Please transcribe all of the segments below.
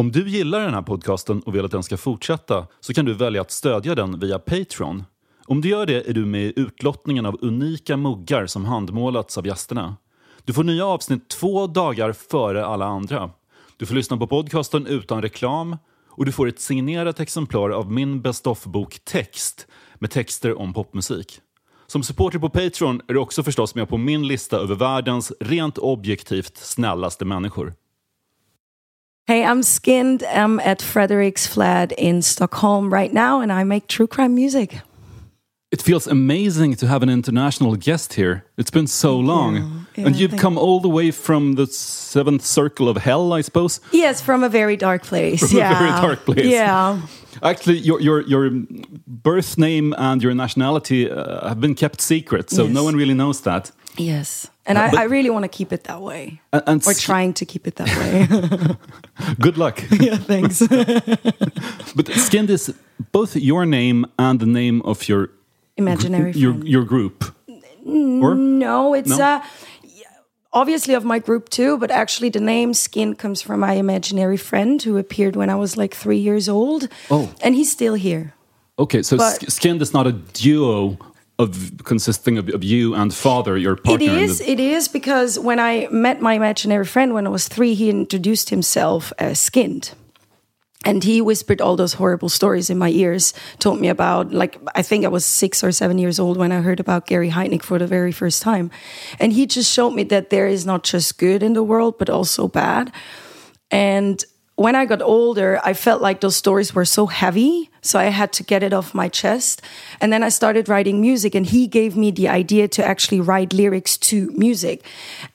Om du gillar den här podcasten och vill att den ska fortsätta så kan du välja att stödja den via Patreon. Om du gör det är du med i utlottningen av unika muggar som handmålats av gästerna. Du får nya avsnitt två dagar före alla andra. Du får lyssna på podcasten utan reklam och du får ett signerat exemplar av min Best of-bok Text med texter om popmusik. Som supporter på Patreon är du också förstås med på min lista över världens rent objektivt snällaste människor. Hey, I'm Skynd. I'm at Frederick's Flat in Stockholm right now, and I make true crime music. It feels amazing to have an international guest here. It's been so long. Yeah, and you've come all the way from the seventh circle of hell, I suppose. Yes, from a very dark place. From a yeah. very dark place. Yeah. Actually, your your your birth name and your nationality uh, have been kept secret, so Yes. no one really knows that. Yes. And Uh, I, I really want to keep it that way. And, and Or trying to keep it that way. good luck. yeah, thanks. but Skynd is both your name and the name of your Imaginary your friend. your group. Or No, it's No? uh obviously of my group too, but actually the name Skynd comes from my imaginary friend who appeared when I was like three years old. Oh. And he's still here. okay, so but- sk- is not a duo of consisting of, of you and father, your It partner. in is, it is because when I met my imaginary friend when I was three, he introduced himself as Skynd. And he whispered all those horrible stories in my ears, told me about, like, I think I was six or seven years old when I heard about Gary Heidnik for the very first time. And he just showed me that there is not just good in the world, but also bad. And when I got older, I felt like those stories were so heavy. So I had to get it off my chest. And then I started writing music, and he gave me the idea to actually write lyrics to music.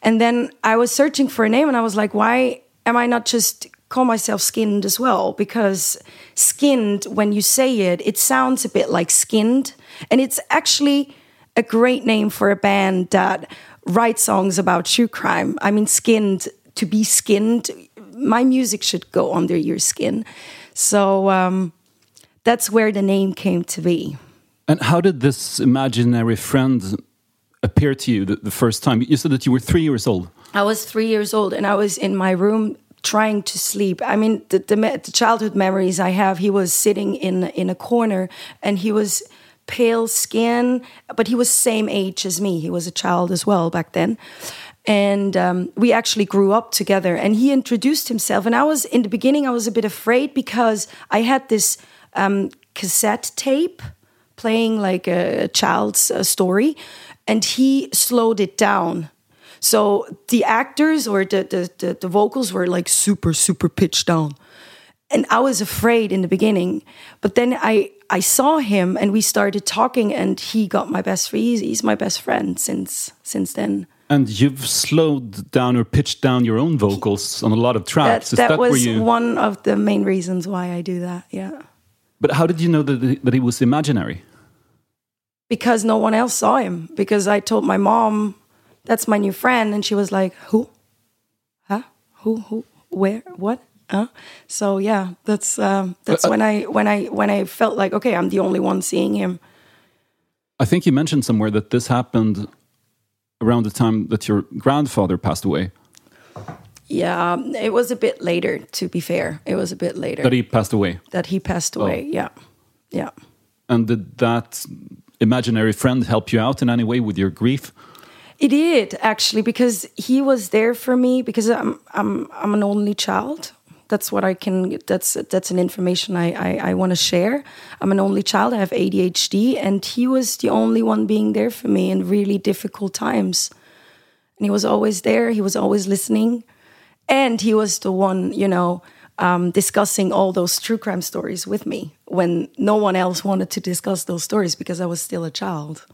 And then I was searching for a name, and I was like, why am I not just call myself Skynd as well? Because Skynd, when you say it, it sounds a bit like skinned. And it's actually a great name for a band that writes songs about true crime. I mean, skinned, to be skinned, my music should go under your skin. So um, that's where the name came to be. And how did this imaginary friend appear to you the, the first time? You said that you were three years old. I was three years old and I was in my room trying to sleep. I mean, the, the, the childhood memories I have, he was sitting in, in a corner and he was pale skin, but he was same age as me. He was a child as well back then. And um, we actually grew up together and he introduced himself. And I was, in the beginning, I was a bit afraid because I had this um, cassette tape playing like a, child's uh, story and he slowed it down so the actors or the, the, the, the vocals were like super, super pitched down. And I was afraid in the beginning. But then I, I saw him and we started talking and he got my best friend. He's, he's my best friend since since then. And you've slowed down or pitched down your own vocals on a lot of tracks. That, that, where was you? one of the main reasons why I do that. Yeah. But how did you know that he- that he was imaginary? Because no one else saw him. Because I told my mom, that's my new friend. And she was like, who? Huh? Who? Who? Where? What? Huh? So yeah, that's um, that's Uh, uh, when I when I when I felt like okay, I'm the only one seeing him. I think you mentioned somewhere that this happened around the time that your grandfather passed away. Yeah, it was a bit later. To be fair, it was a bit later That he passed away. that he passed oh. away. Yeah, yeah. And did that imaginary friend help you out in any way with your grief? It did actually because he was there for me because I'm I'm I'm an only child. That's what I can. That's that's an information I I, I want to share. I'm an only child. I have ADHD, and he was the only one being there for me in really difficult times. And he was always there. He was always listening, and he was the one, you know, um, discussing all those true crime stories with me when no one else wanted to discuss those stories because I was still a child.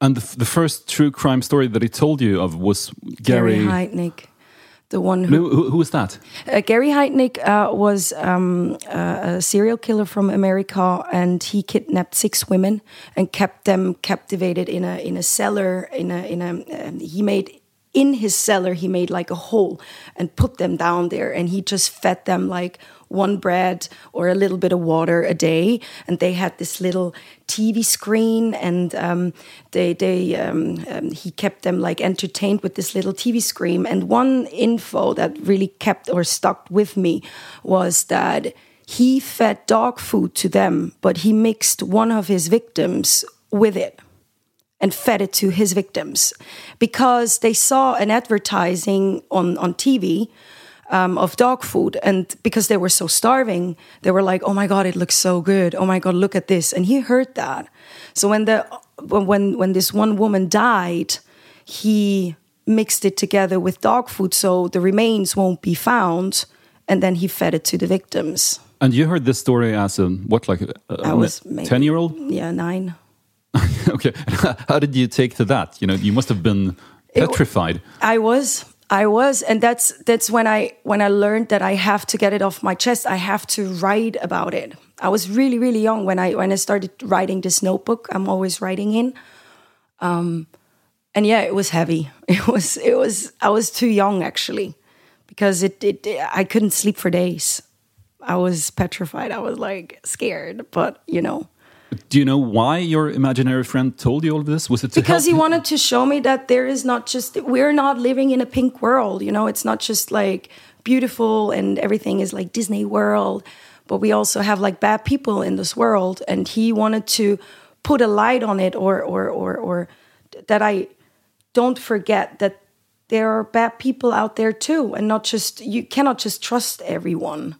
And the, f- the first true crime story that he told you of was Gary, Gary. The one who Who, who, was that? Uh, Gary Heidnik uh, was um, uh, a serial killer from America, and he kidnapped six women and kept them captivated in a in a cellar. In a in a um, he made in his cellar he made like a hole and put them down there, and he just fed them like one bread or a little bit of water a day. And they had this little TV screen, and um, they they um, um, he kept them like entertained with this little TV screen. And one info that really kept or stuck with me was that he fed dog food to them, but he mixed one of his victims with it and fed it to his victims because they saw an advertising on, on TV um, of dog food. And because they were so starving, they were like, oh my God, it looks so good. Oh my God, look at this. And he heard that. So when, the, when, when this one woman died, he mixed it together with dog food so the remains won't be found. And then he fed it to the victims. And you heard this story as a, what, like a, I was 10 year old? Yeah, nine. okay. How did you take to that? You know, you must have been petrified. It, I was. I was, and that's that's when I when I learned that I have to get it off my chest. I have to write about it. I was really really young when I when I started writing this notebook. I'm always writing in. Um, and yeah, it was heavy. It was it was I was too young actually, because it it I couldn't sleep for days. I was petrified. I was like scared, but you know. Do you know why your imaginary friend told you all of this? Was it because he wanted to show me that there is not just we're not living in a pink world. You know, it's not just like beautiful and everything is like Disney World, but we also have like bad people in this world. And he wanted to put a light on it, or or or or that I don't forget that there are bad people out there too, and not just you cannot just trust everyone.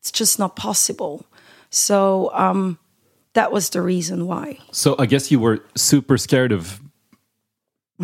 It's just not possible. So. um that was the reason why. So I guess you were super scared of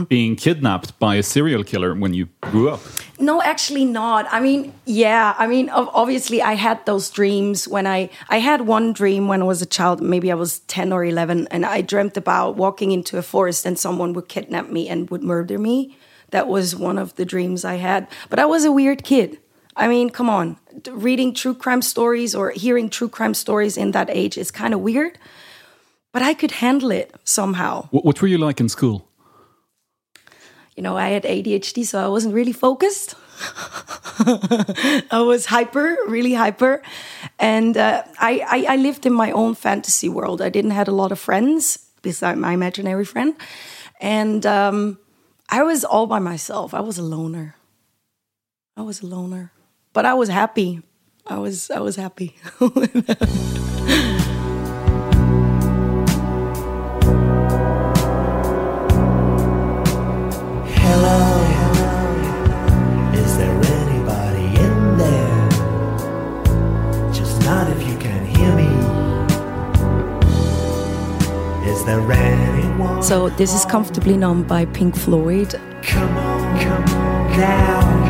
being kidnapped by a serial killer when you grew up? No, actually not. I mean, yeah, I mean, obviously I had those dreams when I I had one dream when I was a child, maybe I was 10 or 11, and I dreamt about walking into a forest and someone would kidnap me and would murder me. That was one of the dreams I had. But I was a weird kid. I mean, come on. Reading true crime stories or hearing true crime stories in that age is kind of weird, but I could handle it somehow. What, what, were you like in school? You know, I had ADHD, so I wasn't really focused. I was hyper, really hyper. And uh, I, I, I lived in my own fantasy world. I didn't have a lot of friends beside my imaginary friend. And um, I was all by myself. I was a loner. I was a loner but I was happy. I was I was happy. Hello, is there anybody in there? Just not if you can hear me. Is there anyone? So this is comfortably numb by Pink Floyd. Come on, come on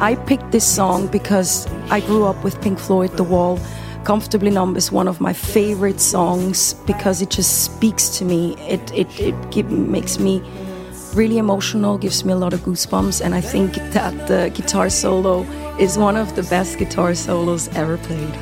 I picked this song because I grew up with Pink Floyd The Wall. Comfortably Numb is one of my favorite songs because it just speaks to me. It it it give, makes me really emotional, gives me a lot of goosebumps, and I think that the guitar solo is one of the best guitar solos ever played.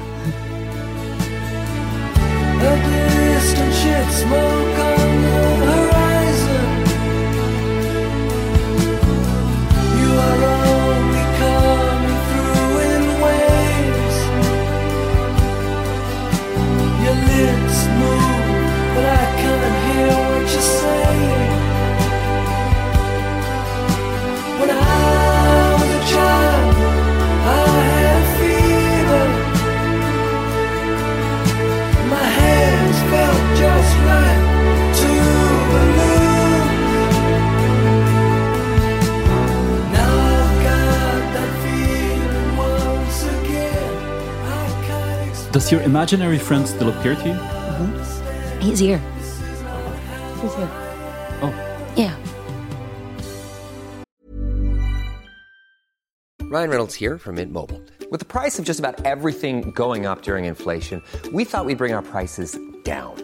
Does your imaginary friend still appear to you? Mm-hmm. He's here. He's here. Oh. Yeah. Ryan Reynolds here from Mint Mobile. With the price of just about everything going up during inflation, we thought we'd bring our prices down.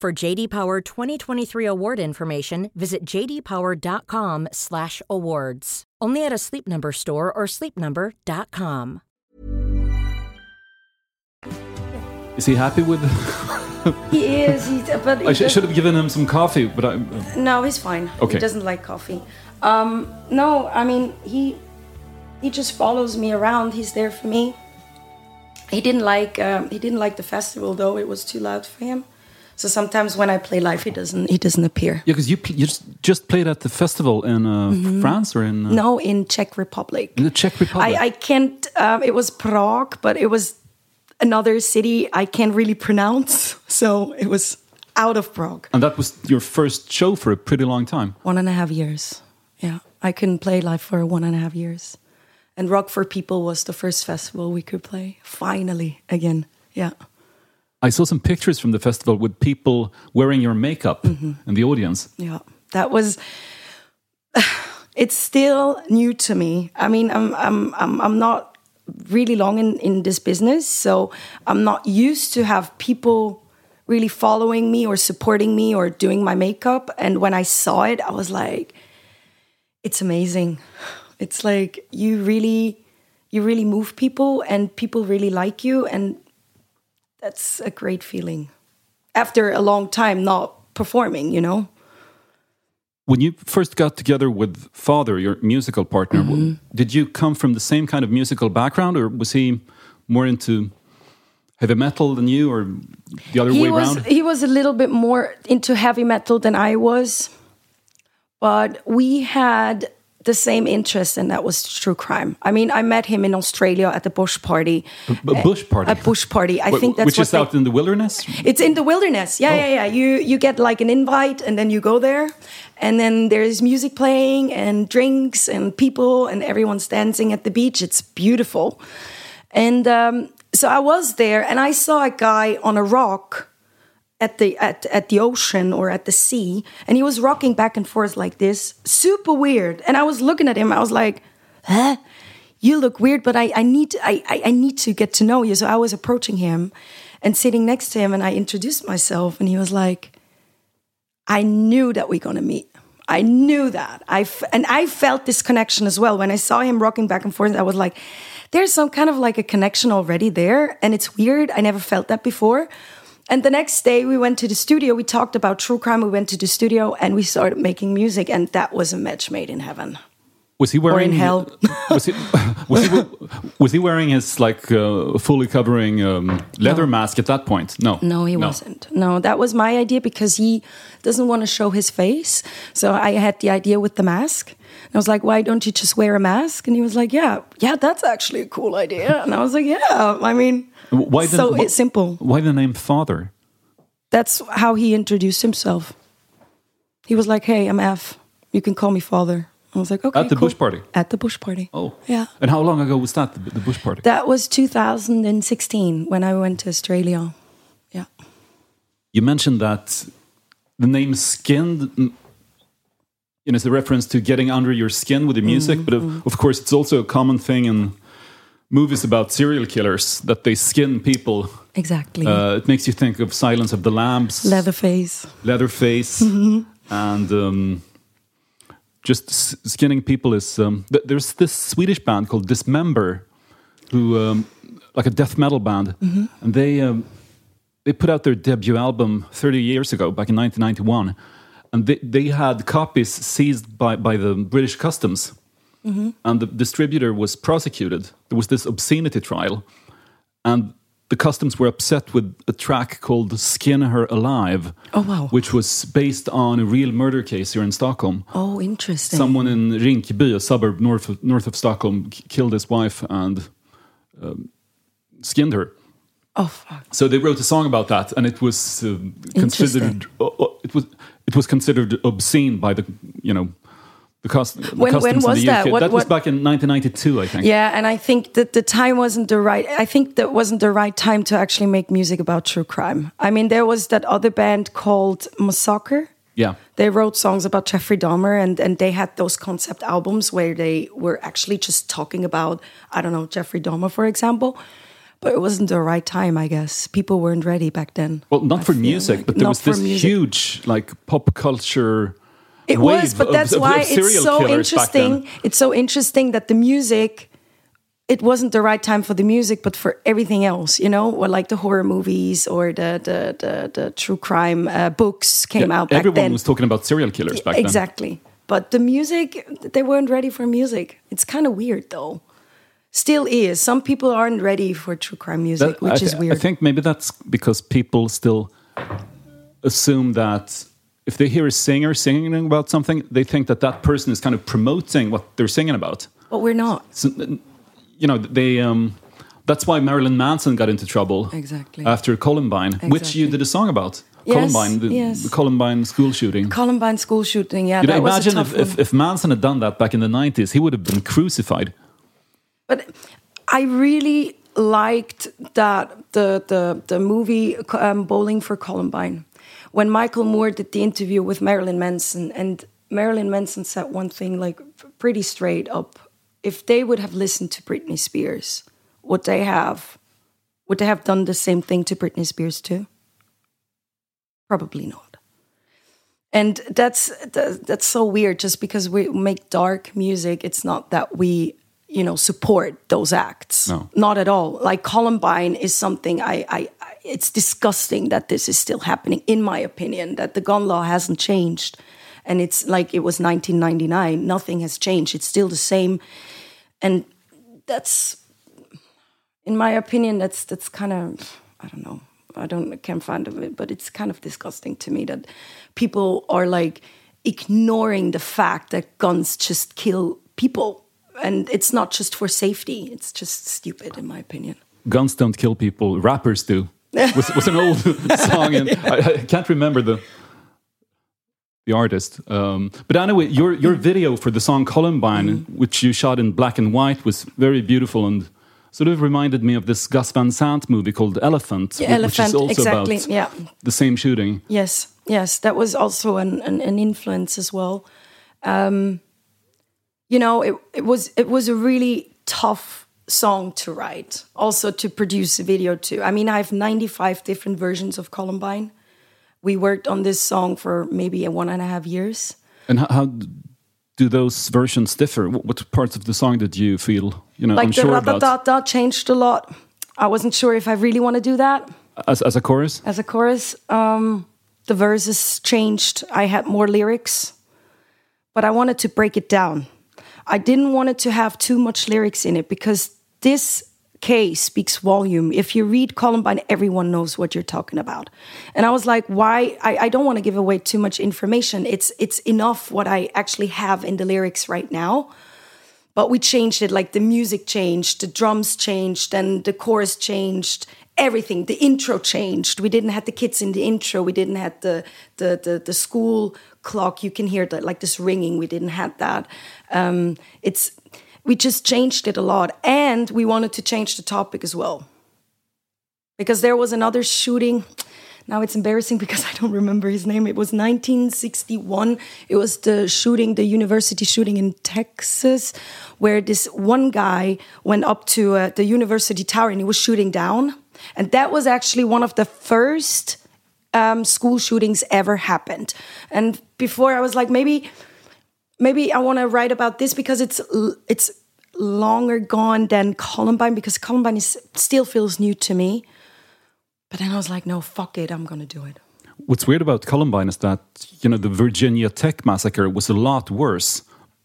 For JD Power 2023 award information, visit jdpower.com/awards. Only at a Sleep Number store or sleepnumber.com. Is he happy with? He is. He's, but I sh- should have given him some coffee, but I. No, he's fine. Okay. He doesn't like coffee. Um, no, I mean he he just follows me around. He's there for me. He didn't like um, he didn't like the festival though. It was too loud for him. So sometimes when I play live, he doesn't he doesn't appear. Yeah, because you you just, just played at the festival in uh, France or in uh, No, in Czech Republic. in the Czech Republic. I, I can't. Um, it was Prague, but it was another city I can't really pronounce. So it was out of Prague. and that was your first show for a pretty long time. One and a half years. Yeah, I couldn't play live for one and a half years. And Rock for People was the first festival we could play. Finally, again. Yeah. I saw some pictures from the festival with people wearing your makeup mm-hmm. in the audience. Yeah. That was. It's still new to me. I mean, I'm I'm I'm I'm not really long in in this business, so I'm not used to have people really following me or supporting me or doing my makeup. And when I saw it, I was like, it's amazing. It's like you really you really move people and people really like you and that's a great feeling. After a long time not performing, you know. When you first got together with Father, your musical partner, Mm-hmm. did you come from the same kind of musical background, or was he more into heavy metal than you, or the other he way was around? he was a little bit more into heavy metal than I was, but we had the same interest, and that was true crime. I mean, I met him in Australia at the Bush party. A bush party. A bush party. I Wh- think that's which is they- out in the wilderness. It's in the wilderness. Yeah, Oh. yeah, yeah. You you get like an invite and then you go there and then there's music playing and drinks and people and everyone's dancing at the beach. It's beautiful. And um, so I was there and I saw a guy on a rock at the at, at the ocean or at the sea and he was rocking back and forth like this super weird. And i was looking at him i was like huh? You look weird but i, I need I, I, need to get to know you. So i was approaching him and sitting next to him and i introduced myself and he was like i knew that we're gonna meet. I knew that. I and i felt this connection as well. When i saw him rocking back and forth i was like there's some kind of like a connection already there and it's weird. I never felt that before and the next day we went to the studio we talked about true crime we went to the studio and we started making music and that was a match made in heaven Was he wearing in hell. was he was he, was he wearing his like uh, fully covering um, leather mask at that point? No, No, he wasn't. No, that was my idea because he doesn't want to show his face. So I had the idea with the mask. And I was like, why don't you just wear a mask? And he was like, yeah, yeah, that's actually a cool idea. And I was like, yeah, I mean, Why the, so wh- it's simple. Why the name Father? That's how he introduced himself. He was like, hey, I'm F. You can call me father. I was like, okay. At the cool. Bush party? At the Bush party. Oh, Yeah. And how long ago was that? The, the Bush party? That was 2016 when I went to Australia. Yeah. you mentioned that the name Skynd. mm, you know, it's a reference to getting under your skin with the music. Mm, but of, of course, it's also a common thing in movies about serial killers that they skin people. Exactly. Uh, it makes you think of Silence of the Lambs, Leatherface. Leatherface, and um, just s- skinning people is. Um, th- there's this Swedish band called Dismember, who um, like a death metal band, and they um, they put out their debut album 30 years ago, back in 1991, and they they had copies seized by by the British Customs, and the distributor was prosecuted. There was this obscenity trial, and the customs were upset with a track called "Skin Her Alive." Oh, wow. Which was based on a real murder case here in Stockholm. Oh, interesting. Someone in Rinkeby, a suburb north of, north of Stockholm, k- killed his wife and um, skinned her. oh, fuck. So they wrote a song about that, and it was uh, considered uh, uh, it was it was considered obscene by the you know the, cus- the When- when was that? What- that was what- back in 1992, I think. Yeah, and I think that the time wasn't the right. I think that wasn't the right time to actually make music about true crime. I mean, there was that other band called Massacre. Yeah. They wrote songs about Jeffrey Dahmer, and and they had those concept albums where they were actually just talking about I don't know Jeffrey Dahmer, for example. But it wasn't the right time, I guess. People weren't ready back then. Well, not I for music, like. but there Not was this music. huge like pop culture. It wave was, but that's of- why of it's so killers back then. interesting. It's so interesting that the music, it wasn't the right time for the music, but for everything else, you know, or like the horror movies or the the the, the true crime uh, books came Yeah, out back everyone then. was talking about serial killers back then. exactly, but the music, they weren't ready for music. It's kind of weird though. Still is. Some people aren't ready for true crime music, That- which I, is weird. I think maybe that's because people still assume that if they hear a singer singing about something, they think that that person is kind of promoting what they're singing about. but we're not. So, you know, they. Um, that's why Marilyn Manson got into trouble Exactly. after Columbine, which you did a song about. Yes, Columbine, the, yes. the Columbine school shooting. Columbine school shooting. Yeah, you know, that was a imagine if, if, if Manson had done that back in the 90s, he would have been crucified. But I really liked that the the the movie um, Bowling for Columbine when Michael Moore did the interview with Marilyn Manson and Marilyn Manson said one thing like pretty straight up if they would have listened to Britney Spears would they have would they have done the same thing to Britney Spears too? Probably not. And that's that's so weird just because we make dark music it's not that we you know support those acts. No. not at all. Like columbine is something I, I I it's disgusting that this is still happening in my opinion that the gun law hasn't changed. And it's like it was 1999 nothing has changed. It's still the same. And that's in my opinion that's that's kind of i don't know. I don't I can't find it but it's kind of disgusting to me that people are like ignoring the fact that guns just kill people. And it's not just for safety. It's just stupid in my opinion. Guns don't kill people, rappers do. Was, was an old song, and I, I can't remember the the artist. Um, but anyway, your your video for the song Columbine, Mm-hmm. which you shot in black and white, was very beautiful and sort of reminded me of this Gus Van Sant movie called Elephant, Yeah, whi- which is also exactly, about yeah. the same shooting. Yes, yes, that was also an, an, an influence as well. Um, you know, it, it was it was a really tough song to write, also to produce a video to. I mean, I have ninety five different versions of Columbine. We worked on this song for maybe a one and a half years. And how, how do those versions differ? What, parts of the song did you feel you know Like unsure the about da-da-da changed a lot. I wasn't sure if I really want to do that. as as a chorus? as a chorus. Um, the verses changed. I had more lyrics, but I wanted to break it down. I didn't want it to have too much lyrics in it because this case speaks volume. If you read Columbine, everyone knows what you're talking about. And I was like, why? I, I don't want to give away too much information. It's it's enough what I actually have in the lyrics right now but we changed it like the music changed the drums changed and the chorus changed everything the intro changed we didn't have the kids in the intro we didn't have the the the, the school clock you can hear that like this ringing we didn't have that um, it's we just changed it a lot and we wanted to change the topic as well because there was another shooting now it's embarrassing because I don't remember his name. It was 1961. It was the shooting, the university shooting in Texas, where this one guy went up to uh, the university tower and he was shooting down. And that was actually one of the first um, school shootings ever happened. And before I was like, maybe, maybe I want to write about this because it's it's longer gone than Columbine because Columbine is still feels new to me. But then I was like, no, fuck it, I'm gonna do it. What's weird about Columbine is that you know the Virginia Tech massacre was a lot worse.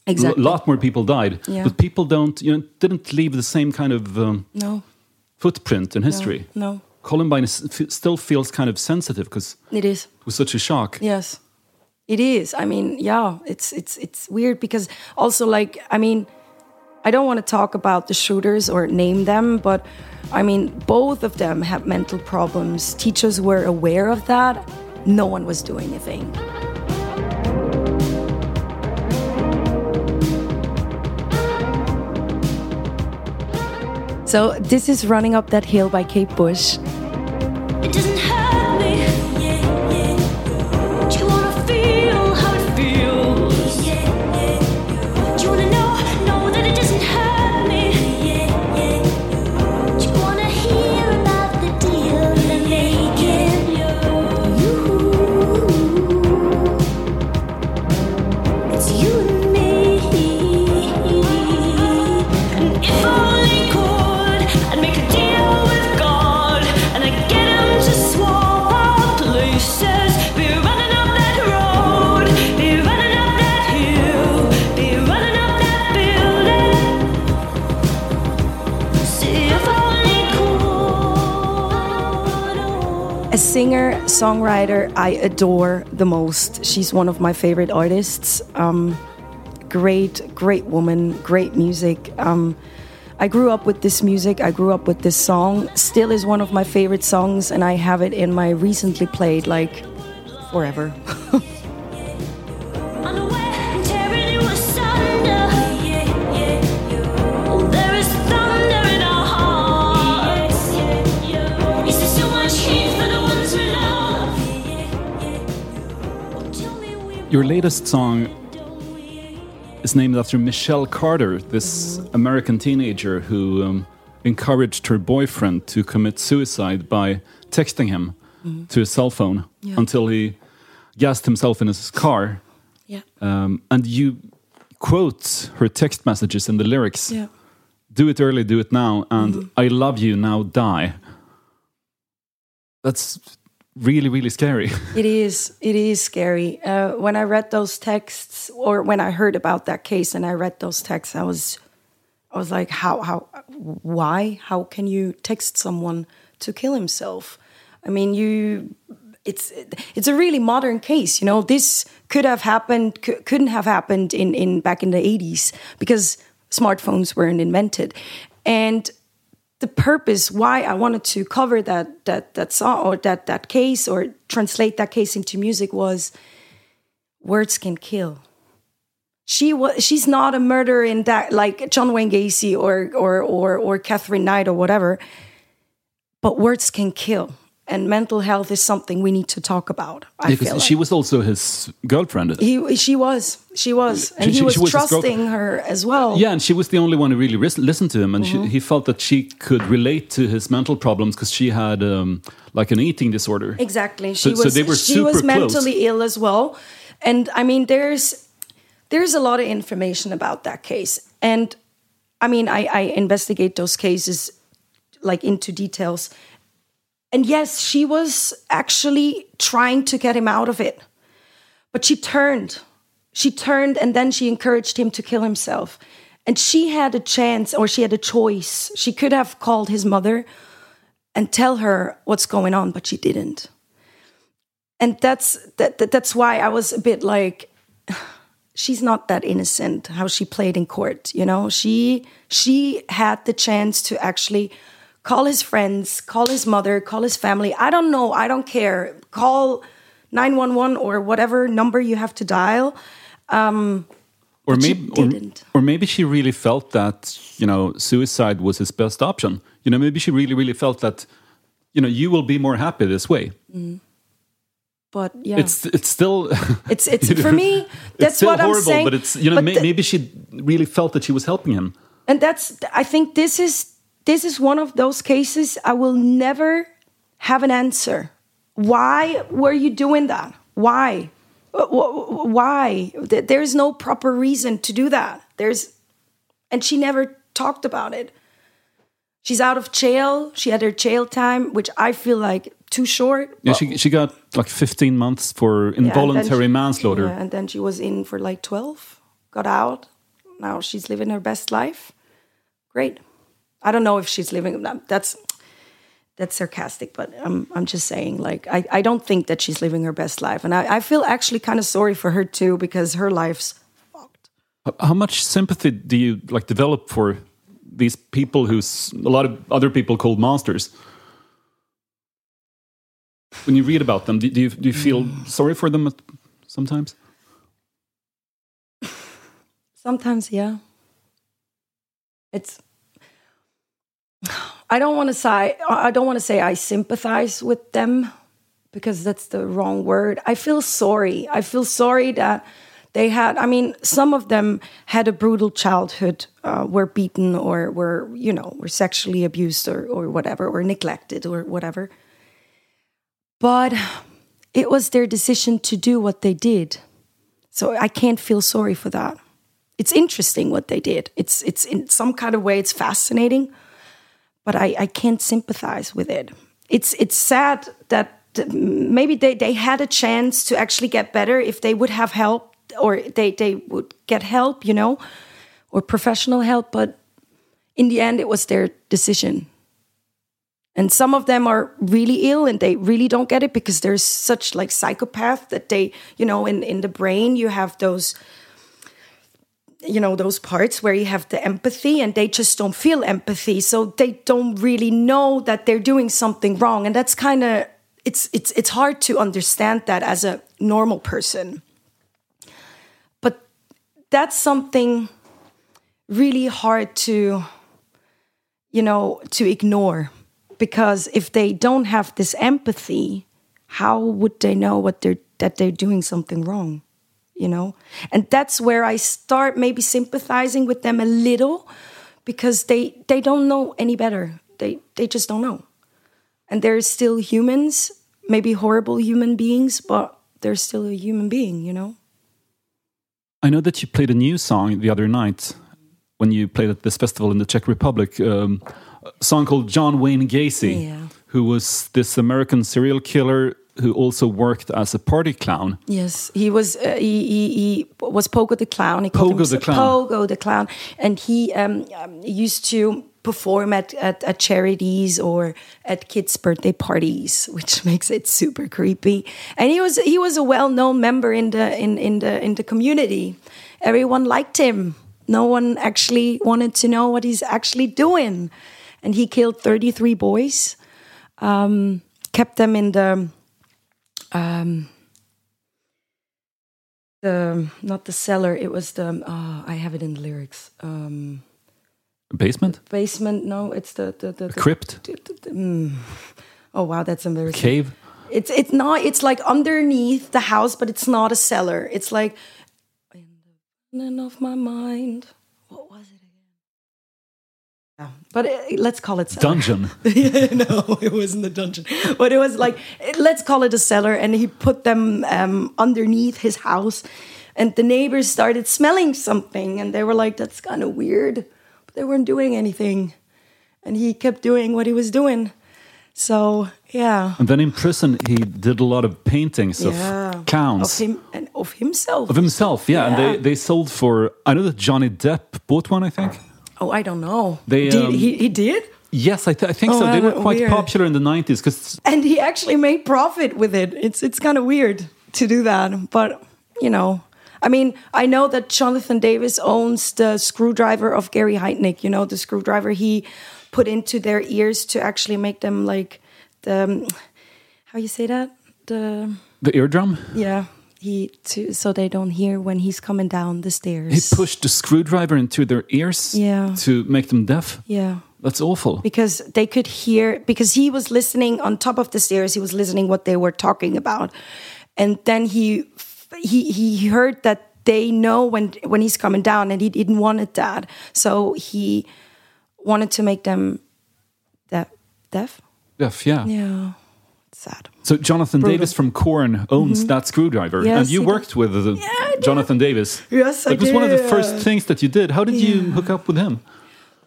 Exactly. A lot more people died, Yeah. but people don't you know didn't leave the same kind of um, No, footprint in history. no, Columbine is, f still feels kind of sensitive because it is. it was such a shock. Yes, it is. I mean, yeah, it's it's it's weird because also like I mean, I don't want to talk about the shooters or name them, but I mean, both of them have mental problems. Teachers were aware of that. No one was doing anything. So this is "Running Up That Hill" by Kate Bush. Songwriter I adore the most. She's one of my favorite artists. Um, great, great woman, great music. Um, I grew up with this music. I grew up with this song. Still is one of my favorite songs, and I have it in my recently played like forever. Your latest song is named after Michelle Carter, this American teenager who um, encouraged her boyfriend to commit suicide by texting him to his cell phone until he gassed himself in his car. yeah. Um, and you quote her text messages in the lyrics Yeah. Do it early, do it now, and I love you, now die. That's really, really scary. It is. It is scary. Uh, when I read those texts, or when I heard about that case and I read those texts, I was, I was like, how, how, why? How can you text someone to kill himself? I mean, you. It's it's a really modern case, you know. This could have happened, cou- couldn't have happened in in back in the eighties because smartphones weren't invented, and the purpose why I wanted to cover that that that song or that that case or translate that case into music was words can kill. She was she's not a murderer in that like John Wayne Gacy or or or or Katherine Knight or whatever. But words can kill. And mental health is something we need to talk about. I Because feel she was also his girlfriend. he she was she was and She- he she- was, she was trusting her as well. Yeah, and she was the only one who really listened to him, and Mm-hmm. she, he felt that she could relate to his mental problems because she had um, like an eating disorder. Exactly. She So- so was they were she was super close. mentally ill as well. And I mean there's there's a lot of information about that case. And I mean I, I investigate those cases like into details. And yes, she was actually trying to get him out of it. But she turned. She turned and then she encouraged him to kill himself. And she had a chance or she had a choice. She could have called his mother and tell her what's going on, but she didn't. And that's that, that that's why I was a bit like she's not that innocent how she played in court, you know? She she had the chance to actually call his friends, call his mother, call his family. I don't know, I don't care. Call 911 or whatever number you have to dial. or maybe, or, or maybe she really felt that you know suicide was his best option. You know, maybe she really, really felt that you know you will be more happy this way. Mm. But yeah, It's it's still it's it's for me. That's what horrible, I'm saying. but it's you know may, maybe she really felt that she was helping him. and that's i think this is this is one of those cases i will never have an answer why were you doing that why Wh- wh- why there's no proper reason to do that there's and she never talked about it she's out of jail she had her jail time which i feel like too short Yeah, she she got like 15 months for Yeah, involuntary she- manslaughter. yeah, and then she was in for like 12, got out. Now she's living her best life. Great. I don't know if she's living that's that's sarcastic, but I'm I'm just saying like I, I don't think that she's living her best life. And I, I feel actually kind of sorry for her too because her life's H- How much sympathy do you like develop for these people who's a lot of other people called monsters? When you read about them, do, do you do you feel Mm. sorry for them sometimes? Sometimes, yeah. It's. I don't want to say. I don't want to say I sympathize with them, because that's the wrong word. I feel sorry. I feel sorry that they had. I mean, some of them had a brutal childhood, uh, were beaten or were, you know, were sexually abused or or whatever, or neglected or whatever. But it was their decision to do what they did. So I can't feel sorry for that. It's interesting what they did. It's it's in some kind of way it's fascinating, but I, I can't sympathize with it. It's it's sad that maybe they, they had a chance to actually get better if they would have help or they, they would get help, you know, or professional help, but in the end it was their decision. And some of them are really ill and they really don't get it because there's such like psychopath that they, you know, in, in the brain you have those you know those parts where you have the empathy and they just don't feel empathy. So they don't really know that they're doing something wrong. And that's kind of it's it's it's hard to understand that as a normal person. But that's something really hard to you know to ignore. Because if they don't have this empathy how would they know what they're that they're doing something wrong you know and that's where i start maybe sympathizing with them a little because they they don't know any better they they just don't know and they're still humans maybe horrible human beings but they're still a human being you know I know that you played a new song the other night when you played at this festival in the Czech Republic. Um, a song called John Wayne Gacy, Yeah. who was this American serial killer who also worked as a party clown. Yes, he was. Uh, he, he he was Pogo the clown. He Pogo the Clown. Pogo the clown, and he um, um, used to perform at, at at charities or at kids' birthday parties, which makes it super creepy. And he was he was a well known member in the in in the in the community. Everyone liked him. No one actually wanted to know what he's actually doing, and he killed thirty three boys. Um, kept them in the um, the not the cellar. It was the oh, I have it in the lyrics. Um, Basement? basement. No, it's the the the, the Crypt? the- mm. Oh wow, that's embarrassing. Cave? It's it's not. It's like underneath the house, but it's not a cellar. It's like in the of my mind. What was it but it, let's call it cellar. Dungeon? no, it wasn't a dungeon, but it was like let's call it a cellar. And he put them um, underneath his house, and the neighbors started smelling something, and they were like, "That's kind of weird," but they weren't doing anything, and he kept doing what he was doing. So yeah, And then in prison, he did a lot of paintings yeah, of clowns. of him and of himself. Of himself, yeah. And they, they sold for, I know that Johnny Depp bought one, I think. Oh, I don't know. They, did, um, he, he did, Yes, I, th- I think Oh, so. They were quite weird. popular in the 90s because and he actually made profit with it. It's it's kind of weird to do that, but you know, I mean, I know that Jonathan Davis owns the screwdriver of Gary Heidnik. You know, the screwdriver he put into their ears to actually make them like the how you say that the the eardrum, yeah he to so they don't hear when he's coming down the stairs. he pushed the screwdriver into their ears Yeah. to make them deaf. yeah. That's awful. because they could hear because he was listening on top of the stairs he was listening what they were talking about and then he he he heard that they know when when he's coming down and he didn't want it that so he wanted to make them deaf deaf Deaf, yeah. yeah it's sad So Jonathan Brutal. Davis from Korn owns that screwdriver, Yes, and you worked with the Jonathan Davis. Yes, I It was one of the first things that you did. How did you hook up with him?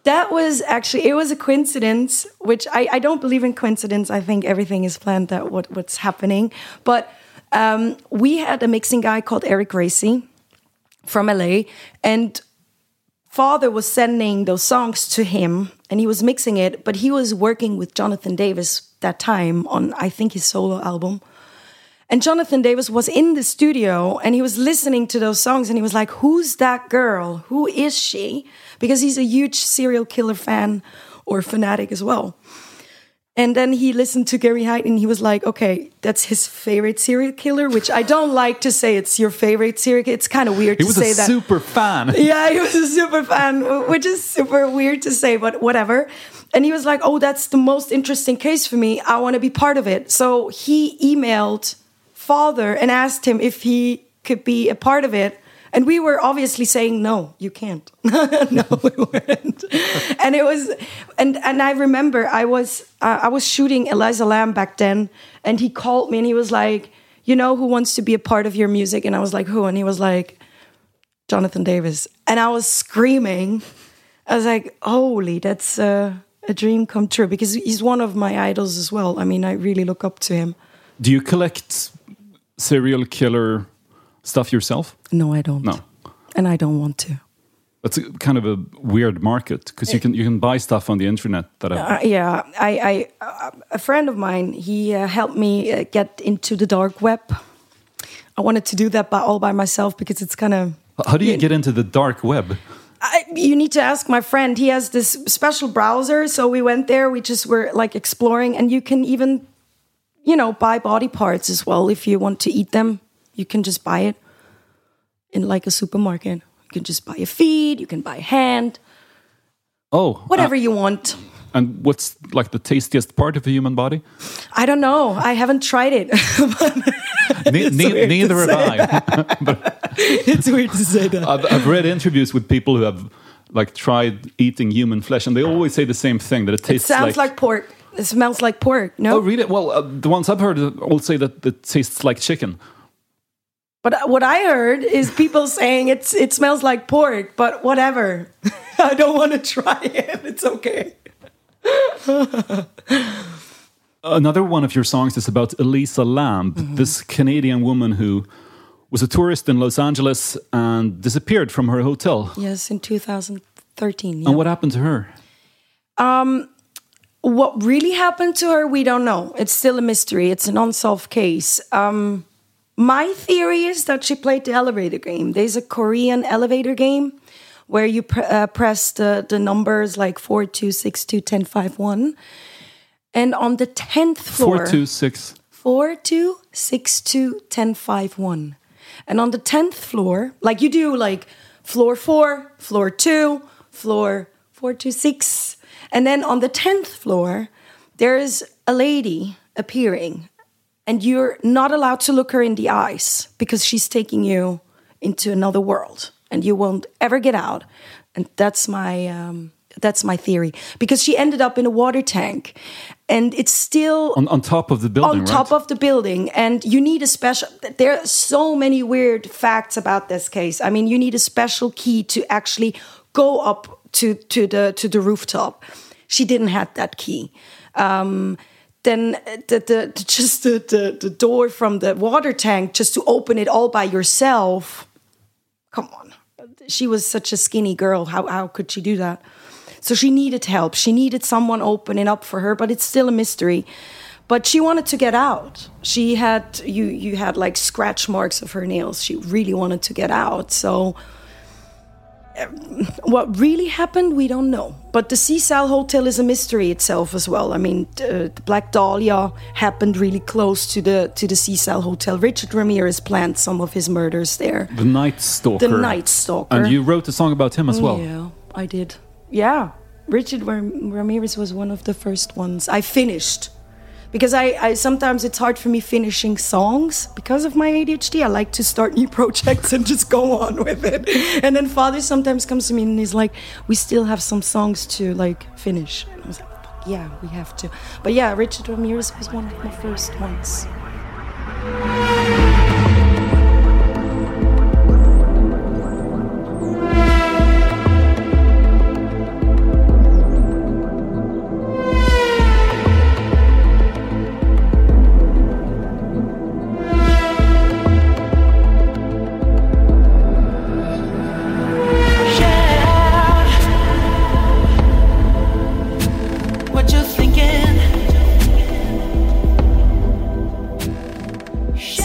That was actually it was a coincidence, which I, I don't believe in coincidence. I think everything is planned that what, what's happening. But um, we had a mixing guy called Eric Racy from LA, and father was sending those songs to him and he was mixing it, but he was working with Jonathan Davis that time on I think his solo album. And Jonathan Davis was in the studio and he was listening to those songs and he was like, Who's that girl? Who is she? Because he's a huge serial killer fan or fanatic as well. And then he listened to Gary Heidnik and he was like, okay, that's his favorite serial killer, which I don't like to say it's your favorite serial killer. It's kind of weird He to was say a that. super fan. Yeah, he was a super fan, which is super weird to say, but whatever. And he was like, "Oh, that's the most interesting case for me. I want to be part of it." So he emailed father and asked him if he could be a part of it. And we were obviously saying, "No, you can't." no, we weren't. And it was, and and I remember I was uh, I was shooting Elisa Lam back then, and he called me and he was like, "You know who wants to be a part of your music?" And I was like, "Who?" And he was like, Jonathan Davis. And I was screaming. I was like, holy, that's uh, a dream come true because he's one of my idols as well. I mean, I really look up to him. Do you collect serial killer stuff yourself? No, I don't. No. And I don't want to. That's a, kind of a weird market because you can you can buy stuff on the internet that are, Uh, yeah, I, I, uh, a friend of mine, he uh, helped me uh, get into the dark web. I wanted to do that by, all by myself because it's kind of How do you get into the dark web? I, you need to ask my friend. He has this special browser. So we went there. We just were like exploring, and you can even, you know, buy body parts as well if you want to eat them. You can just buy it in like a supermarket. You can just buy a feet. You can buy a hand, Oh, whatever uh, you want. and what's like the tastiest part of a human body? I don't know. I haven't tried it. Ne- ne- neither have I. it's weird to say that. I've, I've read interviews with people who have like tried eating human flesh, and they always say the same thing that it It tastes sounds like, pork. It smells like pork. No, Oh, really? Well, uh, the ones I've heard all say that it tastes like chicken. But what I heard is people saying it's it smells like pork, but whatever. I don't want to try it. It's okay. Another one of your songs is about Elisa Lam, Mm-hmm. this Canadian woman who was a tourist in Los Angeles and disappeared from her hotel. Yes, in 2013. yeah. And what happened to her? Um, What really happened to her, we don't know. It's still a mystery. It's an unsolved case. Um, my theory is that she played the elevator game. There's a Korean elevator game where you pr- uh, press the, the numbers like 4, 2, 6, 2, 10, 5, 1. And on the 10th floor... Four two six. four two six two ten five one, and on the tenth floor, like you do, like floor four, floor two, floor four two six, and then on the tenth floor, there is a lady appearing, and you're not allowed to look her in the eyes because she's taking you into another world, and you won't ever get out. And that's my um, that's my theory. Because she ended up in a water tank, and it's still On, on top of the building, on top right? of the building. And you need a special there are so many weird facts about this case. I mean you need a special key to actually go up to to the to the rooftop. She didn't have that key. Um then uh, the, the, the just the, the the door from the water tank just to open it all by yourself come on she was such a skinny girl how how could she do that so she needed help. She needed someone opening up for her, but it's still a mystery. But she wanted to get out. She had you you had like scratch marks of her nails. She really wanted to get out. So Uh, what really happened, we don't know. But the Cecil Hotel is a mystery itself as well. I mean, the, the Black Dahlia happened really close to the to the Cecil Hotel. Richard Ramirez planned some of his murders there. the Night Stalker. The Night Stalker. And you wrote a song about him as well. Yeah, I did. Yeah, Richard Ram- Ramirez was one of the first ones I finished. Because I, I sometimes it's hard for me finishing songs because of my ADHD. I like to start new projects and just go on with it. And then father sometimes comes to me and he's like, "We still have some songs to like finish." And I was like, "Yeah, we have to." But yeah, Richard Ramirez was one of my first ones.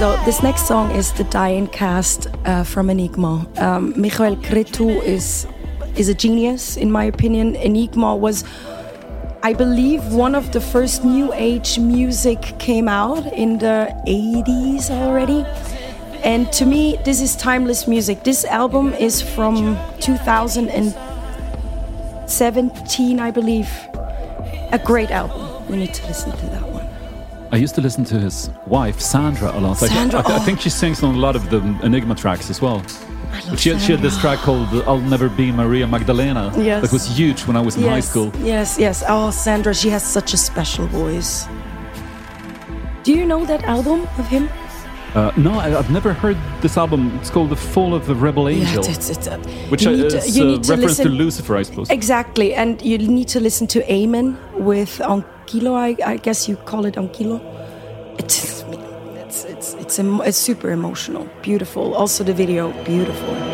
So this next song is the Dying Cast uh, from Enigma. Um, Michael Cretu is is a genius in my opinion. Enigma was, I believe, one of the first new age music came out in the 80s already. And to me, this is timeless music. This album is from 2017, I believe. A great album. We need to listen to that. I used to listen to his wife, Sandra, a lot. Like, Sandra, I, I oh. think she sings on a lot of the Enigma tracks as well. I love But she, had- she had this track called I'll Never Be Maria Magdalena. Yes. That was huge when I was in high school. Yes, yes. Oh, Sandra, she has such a special voice. Do you know that album of him? Uh, no, I, I've never heard this album. It's called The Fall of the Rebel Angel. Yeah, it's, it's, uh, which to- is a need to reference to Lucifer, I suppose. Exactly, and you need to listen to Amen with Aquilo. I, I guess you call it Aquilo. It's it's it's it's, emo- it's super emotional, beautiful. Also, the video, beautiful.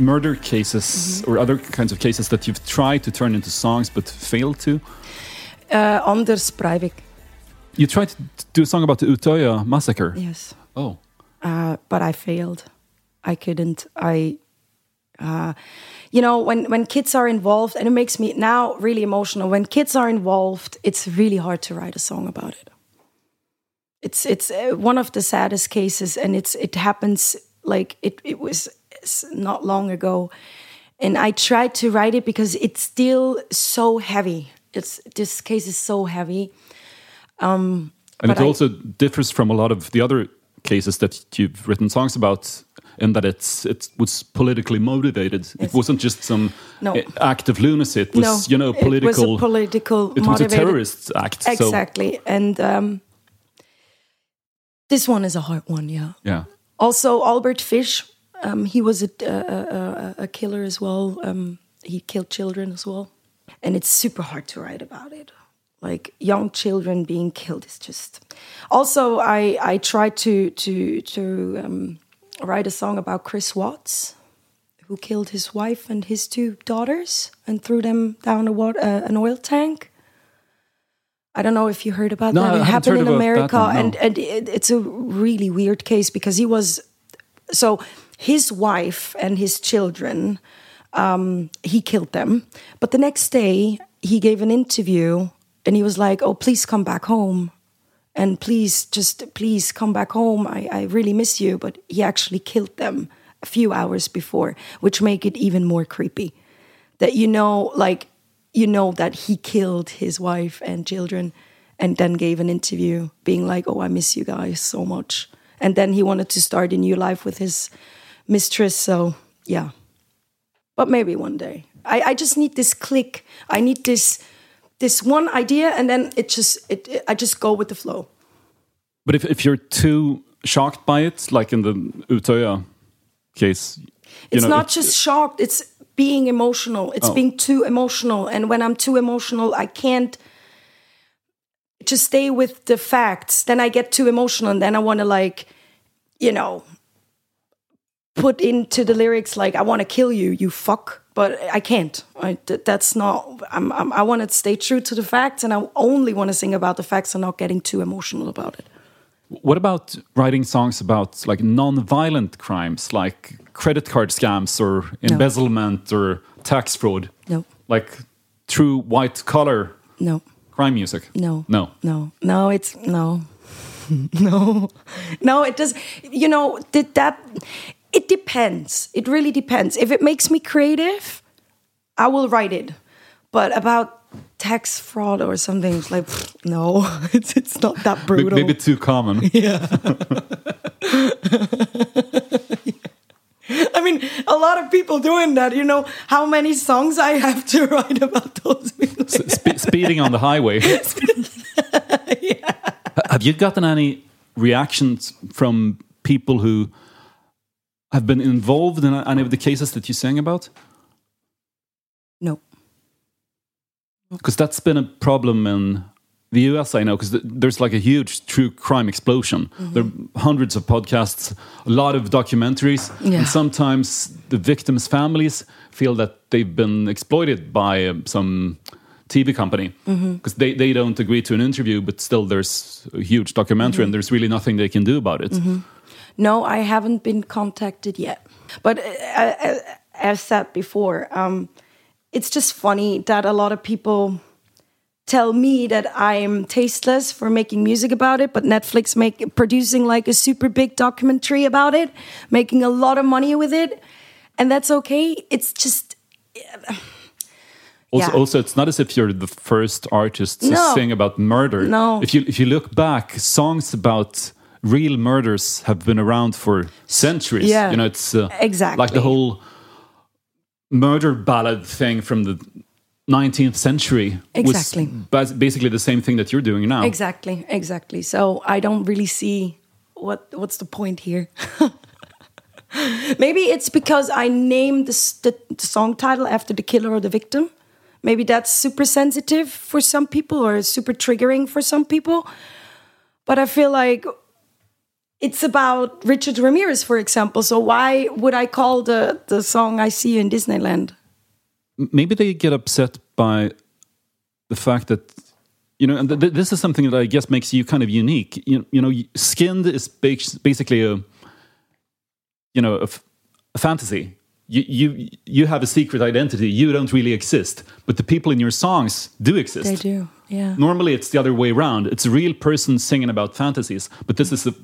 murder cases or other kinds of cases that you've tried to turn into songs but failed to? Uh, Anders Breivik, You tried to do a song about the Utöya massacre. yes, Oh. uh, but I failed. I couldn't. I Uh, you know, when when kids are involved, and it makes me now really emotional. When kids are involved, it's really hard to write a song about it. It's it's uh, one of the saddest cases, and it's it happens like it it was not long ago, and I tried to write it because it's still so heavy. It's this case is so heavy. Um, And it I- also differs from a lot of the other cases that you've written songs about in that it's it was politically motivated. It wasn't just some No. act of lunacy. It was, no, you know, political. It was a political. it was a motivated- terrorist act. So, Exactly, and um, this one is a hard one. Yeah. yeah. Also, Albert Fish, um, he was a, a, a, a killer as well. Um, he killed children as well, and it's super hard to write about it. Like young children being killed is just. Also, I I tried to to to um, write a song about Chris Watts, who killed his wife and his two daughters and threw them down a water, uh, an oil tank. I don't know if you heard about No, that. It happened in America, one, no. and and it, it's a really weird case because he was so his wife and his children um, he killed them. But the next day he gave an interview and he was like oh please come back home. And please just please come back home. I, I really miss you. But he actually killed them a few hours before which make it even more creepy that you know like you know that he killed his wife and children and then gave an interview being like oh i miss you guys so much. And then he wanted to start a new life with his mistress so yeah. But maybe one day. I, I just need this click. I need this this one idea and then it just it, it- i just go with the flow. But if, if you're too shocked by it, like in the Utoya case, it's know, not it- just shocked it's being emotional. It's Oh. being too emotional. And when i'm too emotional i can't just stay with the facts. Then i get too emotional and then i want to like you know put into the lyrics like i want to kill you you fuck but i can't I, that's not I'm, I'm, i want to stay true to the facts and i only want to sing about the facts and not getting too emotional about it What about writing songs about like non-violent crimes, like credit card scams or embezzlement or tax fraud? No. Like true white collar no crime music? No. No. No. No, it's no. no. No, it does you know, did that it depends. It really depends. If it makes me creative, I will write it. But about tax fraud or something, it's like pfft, no, it's it's not that brutal. Maybe too common. Yeah. I mean, a lot of people doing that. You know how many songs I have to write about those people. Spe- speeding on the highway. Have you gotten any reactions from people who have been involved in any of the cases that you sang about? No. Because that's been a problem in the US, I know, because th- there's like a huge true crime explosion. Mm-hmm. There are hundreds of podcasts, a lot of documentaries, Yeah. and sometimes the victims' families feel that they've been exploited by uh, some TV company Mm-hmm. because they, they don't agree to an interview, but still there's a huge documentary Mm-hmm. and there's really nothing they can do about it. No, I haven't been contacted yet. But uh, uh, as said before, um, it's just funny that a lot of people tell me that I'm tasteless for making music about it, but Netflix make producing like a super big documentary about it, making a lot of money with it, and that's okay. It's just Also, Yeah. also, it's not as if you're the first artist to No. sing about murder. No. If you if you look back, songs about real murders have been around for centuries. Yeah. You know, it's uh, Exactly. like the whole murder ballad thing from the 19th century Exactly. was basically the same thing that you're doing now. exactly, exactly. So I don't really see what what's the point here. Maybe it's because I named the, the, the song title after the killer or the victim. Maybe that's super sensitive for some people or super triggering for some people. But I feel like it's about Richard Ramirez, for example. So why would I call the, the song I See You in Disneyland? maybe they get upset by the fact that you know and th- th- this is something that i guess makes you kind of unique you, you know Skynd is bas- basically a you know a, f- a fantasy you, you you have a secret identity. You don't really exist, but the people in your songs do exist. They do. Yeah. Normally, it's the other way around. It's a real person singing about fantasies, but this is a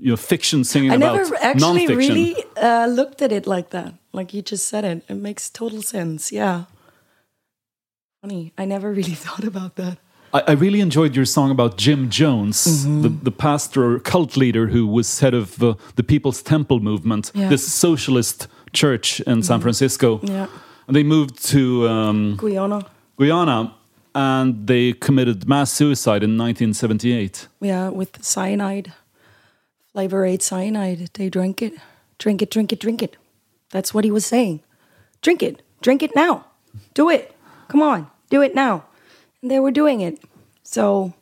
you know fiction singing I about never actually nonfiction. really uh, looked at it like that. Like you just said it. It makes total sense. Yeah. Funny. I never really thought about that. I, I really enjoyed your song about Jim Jones, Mm-hmm. the, the pastor or cult leader who was head of uh, the People's Temple movement, Yeah. Mm-hmm. this socialist church in San Francisco. Yeah. And they moved to um, Guyana. Guyana and they committed mass suicide in 1978. Yeah, with cyanide, aid cyanide. They drank it, drink it, drink it, drink it. That's what he was saying. Drink it, drink it now. Do it. Come on, do it now. And they were doing it. So,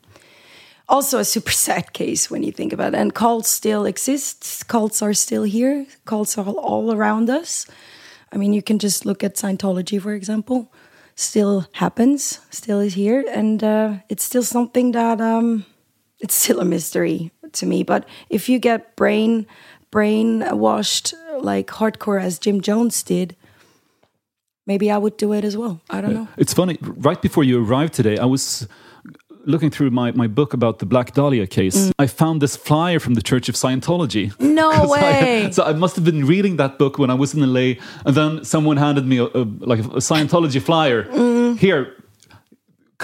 also a super sad case when you think about it. And cults still exists. Cults are still here. Cults are all around us. I mean, you can just look at Scientology, for example. Still happens, still is here, and uh, it's still something that um, it's still a mystery to me. But if you get brain brain washed like hardcore as Jim Jones did, maybe I would do it as well. I don't know. It's funny, right before you arrived today, I was looking through my, my book about the Black Dahlia case. Mm. I found this flyer from the Church of Scientology. No 'Cause I- way. so I must have been reading that book when I was in LA, and then someone handed me a, a, like a Scientology flyer. Mm. Here,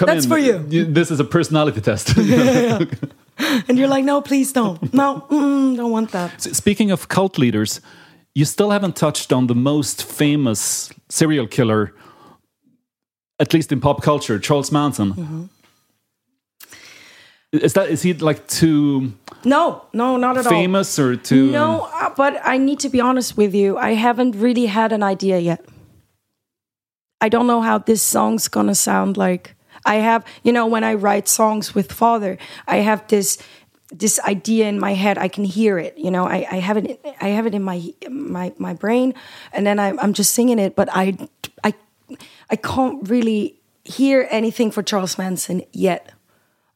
come Mm. That's in. for you. This is a personality test. And you're like, no, please don't. No, mm, don't want that. Speaking of cult leaders, you still haven't touched on the most famous serial killer, at least in pop culture, Charles Manson. Mm-hmm. Is that is he like too No, no, not at all. famous or too? No, uh, but I need to be honest with you. I haven't really had an idea yet. I don't know how this song's gonna sound like. I have, you know, when I write songs with Father, I have this this idea in my head. I can hear it. You know, I, I have it. I have it in my my my brain, and then I'm I'm just singing it. But I I I can't really hear anything for Charles Manson yet.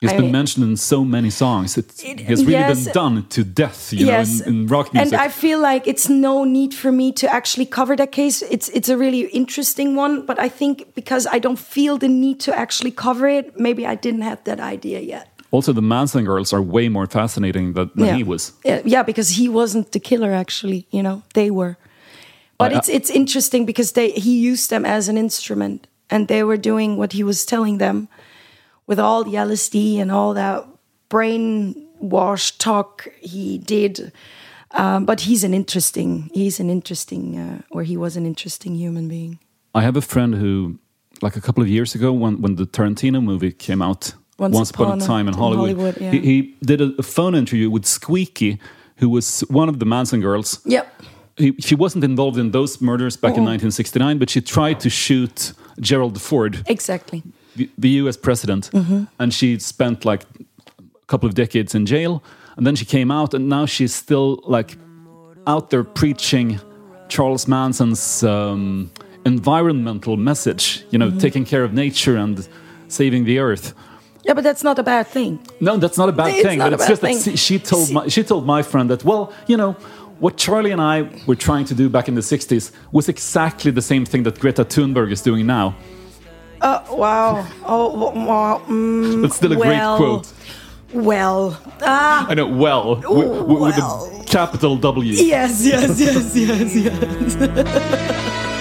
He's I- been mentioned in so many songs. It's, It- has really yes. been done to death, you know, in, in rock music. And I feel like it's no need for me to actually cover that case. It's it's a really interesting one, but I think because I don't feel the need to actually cover it, maybe I didn't have that idea yet. also, the Manson girls are way more fascinating than, than yeah. he was. Yeah, yeah, because he wasn't the killer actually, you know, they were. But I- it's it's interesting because they he used them as an instrument and they were doing what he was telling them with all the LSD and all that brainwash talk he did. Um, but he's an interesting, he's an interesting, uh, or he was an interesting human being. I have a friend who, like a couple of years ago, when when the Tarantino movie came out, Once Upon, Upon a Time in in Hollywood, Hollywood, yeah. he, he did a, a phone interview with Squeaky, who was one of the Manson girls. Yep. He, she wasn't involved in those murders back in 1969, but she tried to shoot Gerald Ford, Exactly. The, the U.S. president, and she spent like a couple of decades in jail, and then she came out, and now she's still like out there preaching Charles Manson's um, environmental message, you know, taking care of nature and saving the earth. Yeah, but that's not a bad thing. No, that's not a bad It's thing, but it's just thing. she, she told my, she told my friend that well, you know, what Charlie and I were trying to do back in the '60s was exactly the same thing that Greta Thunberg is doing now. Uh, wow. Oh, w- wow. Mm, That's still a well, great quote. Well, ah, I know, well, wi- with, well. a capital W. yes, yes, yes, yes, yes.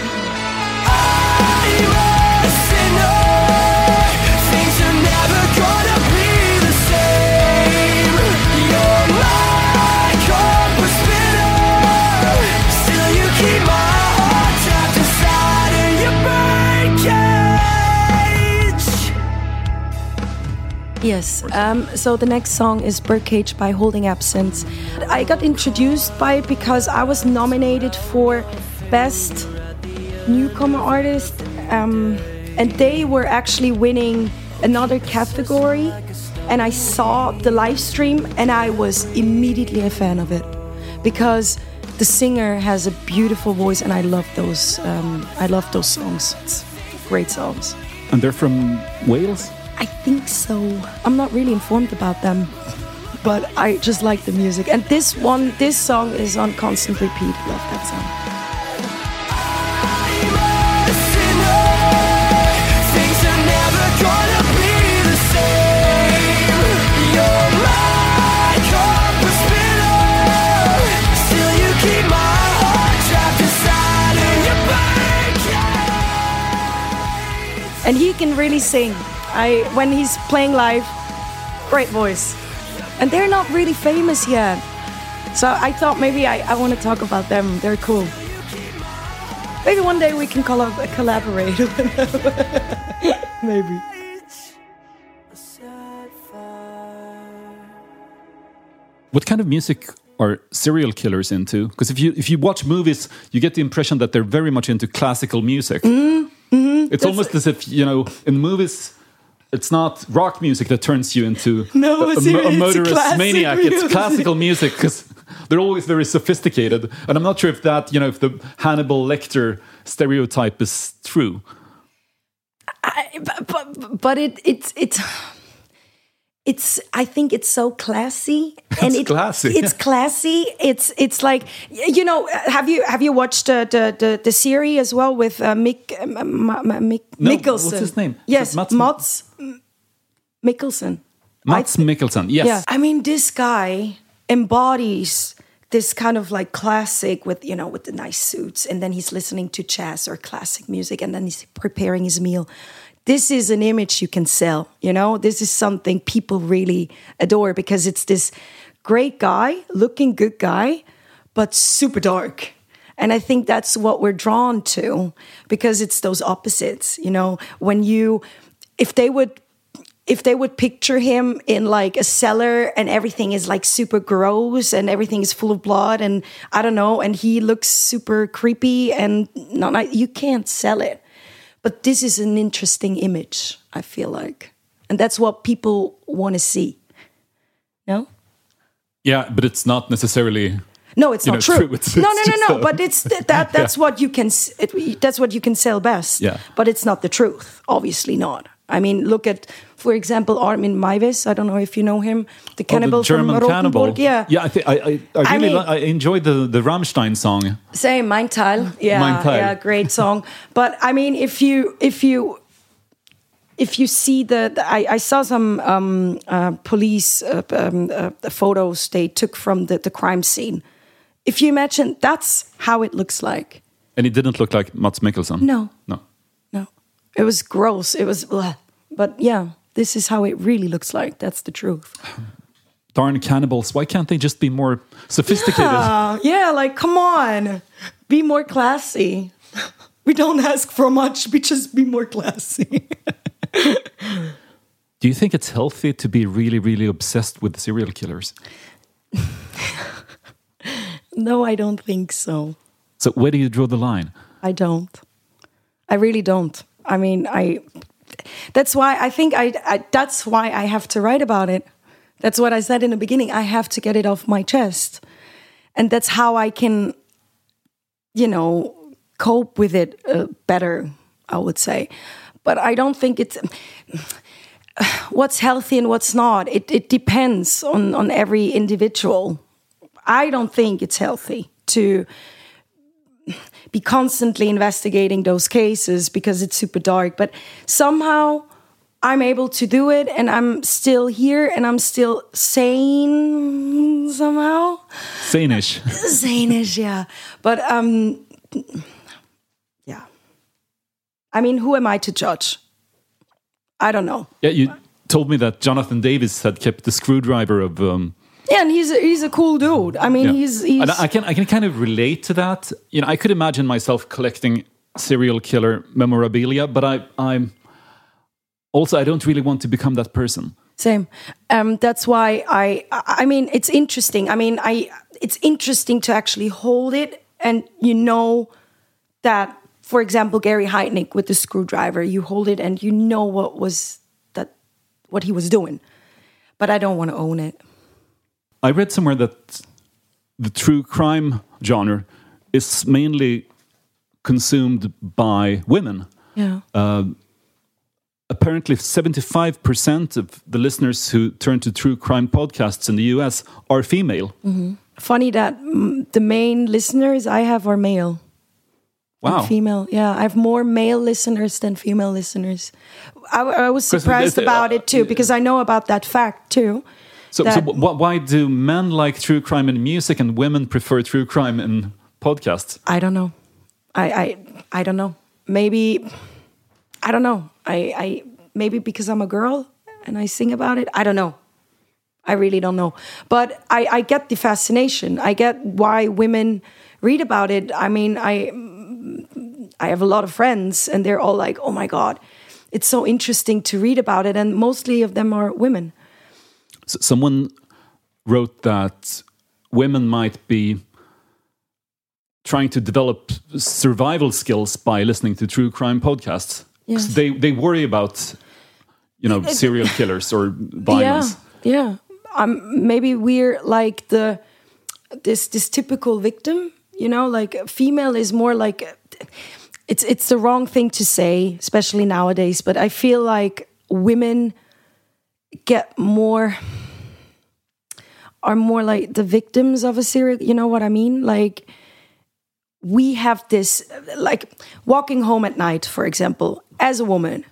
Yes. Um, so the next song is Birdcage by Holding Absence. I got introduced by it because I was nominated for Best Newcomer Artist, um, and they were actually winning another category. And I saw the live stream, and I was immediately a fan of it because the singer has a beautiful voice, and I love those. Um, I love those songs. It's great songs. And they're from Wales. I think so. I'm not really informed about them, but I just like the music. And this one, this song is on constant repeat. Love that song. and he can really sing. I when he's playing live, great voice, and they're not really famous yet. So I thought maybe I, I want to talk about them. They're cool. Maybe one day we can collab- collaborate. maybe. What kind of music are serial killers into? Because if you if you watch movies, you get the impression that they're very much into classical music. Mm-hmm. It's almost as if you know in movies. It's not rock music that turns you into No, a, a, a murderous maniac. It's classical music because they're always very sophisticated. And I'm not sure if that, you know, if the Hannibal Lecter stereotype is true. I, but, but but it it's it's it's I think it's so classy and It's it, classy, It's classy. It's it's like you know have you have you watched the the the, the series as well with uh, Mick um, Mick No, Mikkelsen? what's his name? Yes, Mads- Mads Mikkelsen. Mads Mikkelsen, yes. Yeah, I mean this guy embodies this kind of like classic with you know with the nice suits, and then he's listening to jazz or classic music, and then he's preparing his meal. This is an image you can sell. You know, this is something people really adore because it's this great guy, looking good guy, but super dark. And I think that's what we're drawn to because it's those opposites. You know, when you, if they would if they would picture him in like a cellar and everything is like super gross and everything is full of blood and I don't know, and he looks super creepy and not you can't sell it. But this is an interesting image, I feel like. And that's what people want to see. No? Yeah, but it's not necessarily. No, it's not know, true. true. It's- no, it's no, no, no. a- But it's th- that. That's what you can. It, that's what you can sell best. Yeah. But it's not the truth. Obviously not. I mean, look at, for example, Armin Meiwes. I don't know if you know him, the Oh, cannibal the German from cannibal. Yeah. yeah. I think I, I, I really mean- I enjoyed the the Rammstein song. Same, Mein Teil. Yeah, Mein Teil. yeah, great song. but I mean, if you if you if you see the, the- I, I saw some um, uh, police uh, um, uh, photos they took from the, the crime scene. If you imagine, that's how it looks like. And it didn't look like Mads Mikkelsen. No. No. It was gross. It was, ugh. but yeah, this is how it really looks like. That's the truth. Darn cannibals. Why can't they just be more sophisticated? Uh, yeah, like come on, be more classy. We don't ask for much. We just be more classy. Do you think it's healthy to be really, really obsessed with serial killers? no, I don't think so. So where do you draw the line? I don't. I really don't. I mean, I. That's why I think I, I. That's why I have to write about it. That's what I said in the beginning. I have to get it off my chest, and that's how I can, you know, cope with it uh, better. I would say, but I don't think it's what's healthy and what's not. It it depends on on every individual. I don't think it's healthy to be constantly investigating those cases because it's super dark. But somehow I'm able to do it and I'm still here and I'm still sane somehow. Sanish. Sane-ish, yeah. But um yeah. I mean, who am I to judge? I don't know. yeah, you told me that Jonathan Davis had kept the screwdriver of. Um, Yeah, and he's a, he's a cool dude. I mean, yeah. he's he's I can I can kind of relate to that. You know, I could imagine myself collecting serial killer memorabilia, but I I'm also I don't really want to become that person. Same. Um, that's why I. I I mean, it's interesting. I mean, I. It's interesting to actually hold it, and you know that, for example, Gary Heidnik with the screwdriver, you hold it, and you know what was that, what he was doing, but I don't want to own it. I read somewhere that the true crime genre is mainly consumed by women. Yeah. Uh, apparently, 75% of the listeners who turn to true crime podcasts in the US are female. Mm-hmm. Funny that mm, the main listeners I have are male. Wow. Female, yeah. I have more male listeners than female listeners. I, I was surprised there's- uh, about it too uh, because I know about that fact too. So, so wh- why do men like true crime in music and women prefer true crime in podcasts? I don't know. I I I don't know. Maybe I don't know. I, I maybe because I'm a girl and I sing about it. I don't know. I really don't know. But I, I get the fascination. I get why women read about it. I mean, I I have a lot of friends and they're all like, "Oh my god, it's so interesting to read about it." And mostly of them are women. Someone wrote that women might be trying to develop survival skills by listening to true crime podcasts. Yes. They they worry about you know serial killers or violence. Yeah, yeah. Um, maybe we're like the this this typical victim. You know, like female is more like it's it's the wrong thing to say, especially nowadays. But I feel like women get more are more like the victims of a serial. You know what I mean? Like we have this like walking home at night, for example, as a woman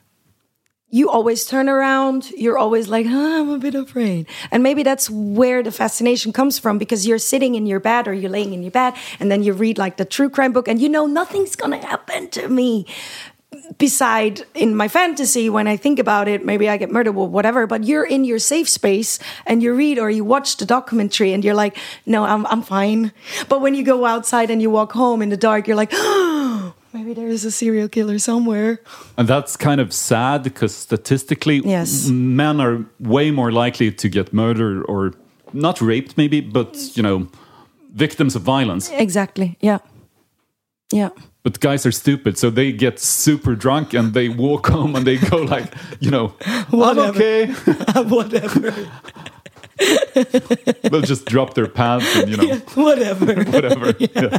you always turn around. You're always like, "Huh, I'm a bit afraid. And maybe that's where the fascination comes from because you're sitting in your bed or you're laying in your bed and then you read like the true crime book and you know nothing's to happen to me. Beside in my fantasy, when I think about it, maybe I get murdered or whatever, but you're in your safe space and you read or you watch the documentary and you're like, no, I'm, I'm fine. But when you go outside and you walk home in the dark, you're like, maybe there is a serial killer somewhere. And that's kind of sad because statistically, Yes. men are way more likely to get murdered or not raped, maybe, but you know, victims of violence. Exactly. Yeah. Yeah. But guys are stupid, so they get super drunk and they walk home and they go like, you know, I'm okay. Whatever. They'll just drop their pants and you know, Whatever. whatever. Yeah.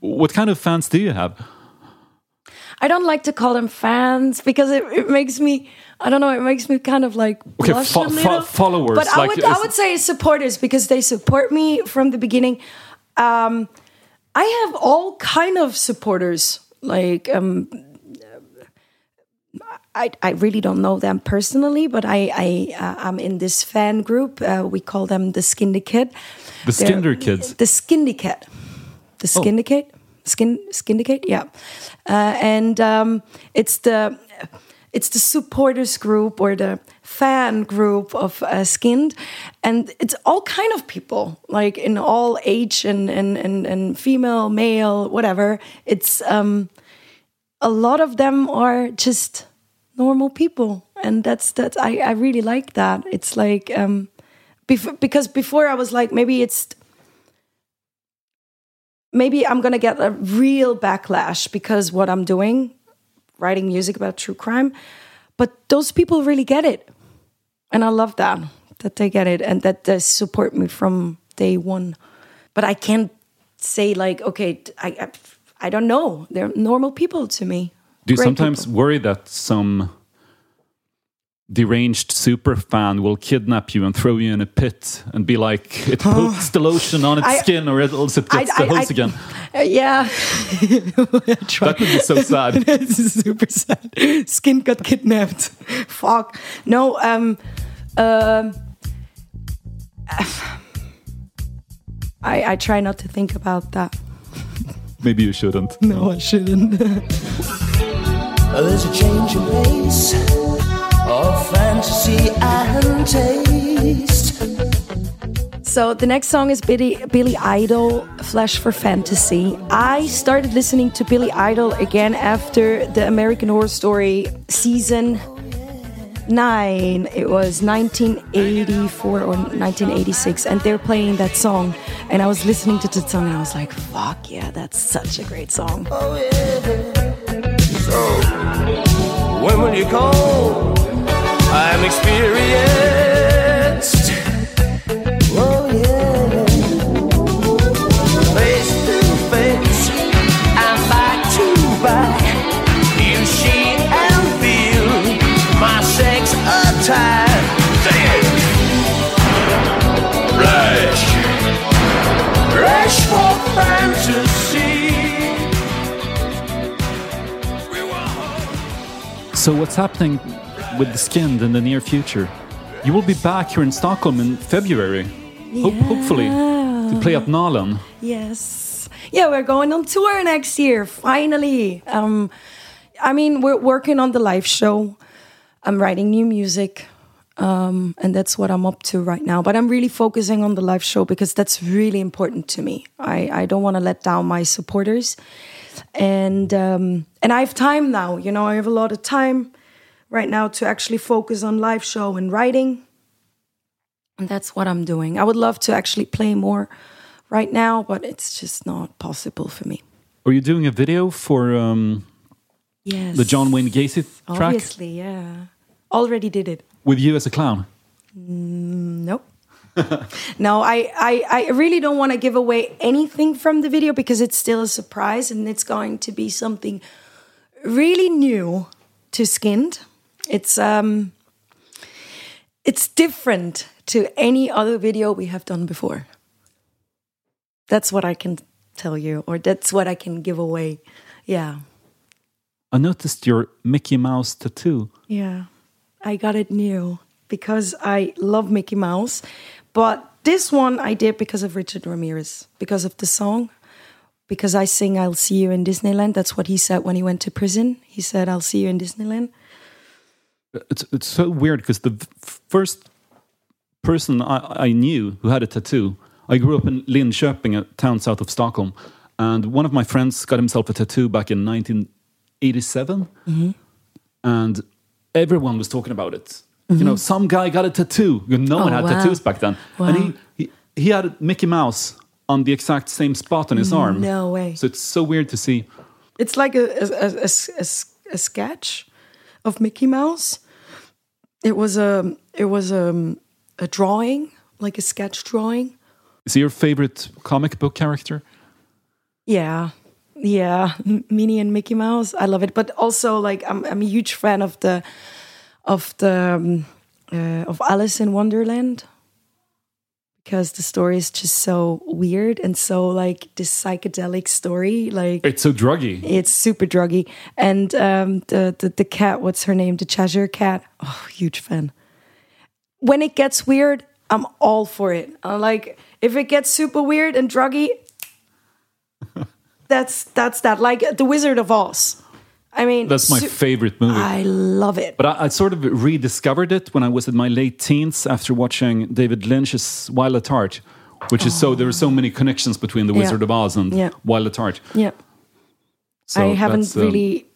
what kind of fans do you have? I don't like to call them fans because it, it makes me I don't know, it makes me kind of like Okay, blush fo- a fo- little. followers, But I would I would say supporters because they support me from the beginning. Um I have all kind of supporters. Like um I, I really don't know them personally, but I, I uh, I'm in this fan group. Uh, we call them the Skyndicate. The Skinder kids. The Skyndicate. The Oh. Skyndicate. Skin Skyndicate, yeah. Uh, and um, it's the it's the supporters group or the fan group of uh, Skynd, and it's all kind of people, like in all age and and and, and female, male, whatever. It's um, a lot of them are just normal people, and that's that I I really like that. It's like um, bef- because before I was like maybe it's maybe I'm gonna get a real backlash because what I'm doing, writing music about true crime, but those people really get it, and I love that that they get it and that they support me from day one. But I can't say like, okay, I I, I don't know. They're normal people to me. Do you Great sometimes people. worry that some deranged super fan will kidnap you and throw you in a pit and be like, it puts the lotion on its I- skin or else it gets the hose again? Uh, yeah, That would be so sad. this is super sad. Skynd got kidnapped. Fuck. No. Um. Um. I I try not to think about that. Maybe you shouldn't. No, I shouldn't. There's a change in pace of fantasy and taste. So the next song is Billy, Billy Idol, Flesh for Fantasy. I started listening to Billy Idol again after the American Horror Story season nine. It was 1984 or 1986, and they're playing that song. And I was listening to that song, and I was like, "Fuck yeah, that's such a great song." So, when will you call? I'm experienced. Oh yeah. So, what's happening with the Skynd in the near future? You will be back here in Stockholm in February, Ho- hopefully, to play at Nalen. Yes. yeah, we're going on tour next year. Finally. Um, I mean, we're working on the live show. I'm writing new music. Um, and that's what I'm up to right now. But I'm really focusing on the live show because that's really important to me. I, I don't want to let down my supporters, and um, and I have time now. You know, I have a lot of time right now to actually focus on live show and writing, and that's what I'm doing. I would love to actually play more right now, but it's just not possible for me. Are you doing a video for um, Yes, the John Wayne Gacy track Obviously, yeah. Already did it. with you as a clown? Nope. no, I, I, I really don't want to give away anything from the video because it's still a surprise and it's going to be something really new to Skynd. It's um it's different to any other video we have done before. That's what I can tell you, or that's what I can give away. Yeah. I noticed your Mickey Mouse tattoo. Yeah, I got it new because I love Mickey Mouse. But this one I did because of Richard Ramirez, because of the song, because I sing I'll See You in Disneyland. That's what he said when he went to prison. He said, I'll see you in Disneyland. It's it's so weird because the first person I, I knew who had a tattoo, I grew up in Linköping, a town south of Stockholm, and one of my friends got himself a tattoo back in 1987, mm-hmm. and everyone was talking about it. You know, mm-hmm. some guy got a tattoo. No one Oh, had wow. tattoos back then, and he, he he had Mickey Mouse on the exact same spot on his mm, arm. No way. So it's so weird to see. It's like a, a, a, a, a- a sketch of Mickey Mouse. It was a it was a, a drawing, like a sketch drawing. Is he your favorite comic book character? Yeah, yeah, Minnie and Mickey Mouse. I love it, but also like I'm I'm a huge fan of the of the um, uh, of Alice in Wonderland because the story is just so weird and so like this psychedelic story. Like It's so druggy. it's super druggy, and um, the, the the cat. What's her name? The Cheshire Cat. Oh, huge fan. When it gets weird, I'm all for it. I'm like, if it gets super weird and druggy, that's that's that. Like the Wizard of Oz. I mean, That's my su- favorite movie. I love it. But I, I sort of rediscovered it when I was in my late teens after watching David Lynch's Wild at Heart, which is so there are so many connections between The Yeah. Wizard of Oz and Yeah. Wild at Heart. yeah, So I haven't um, really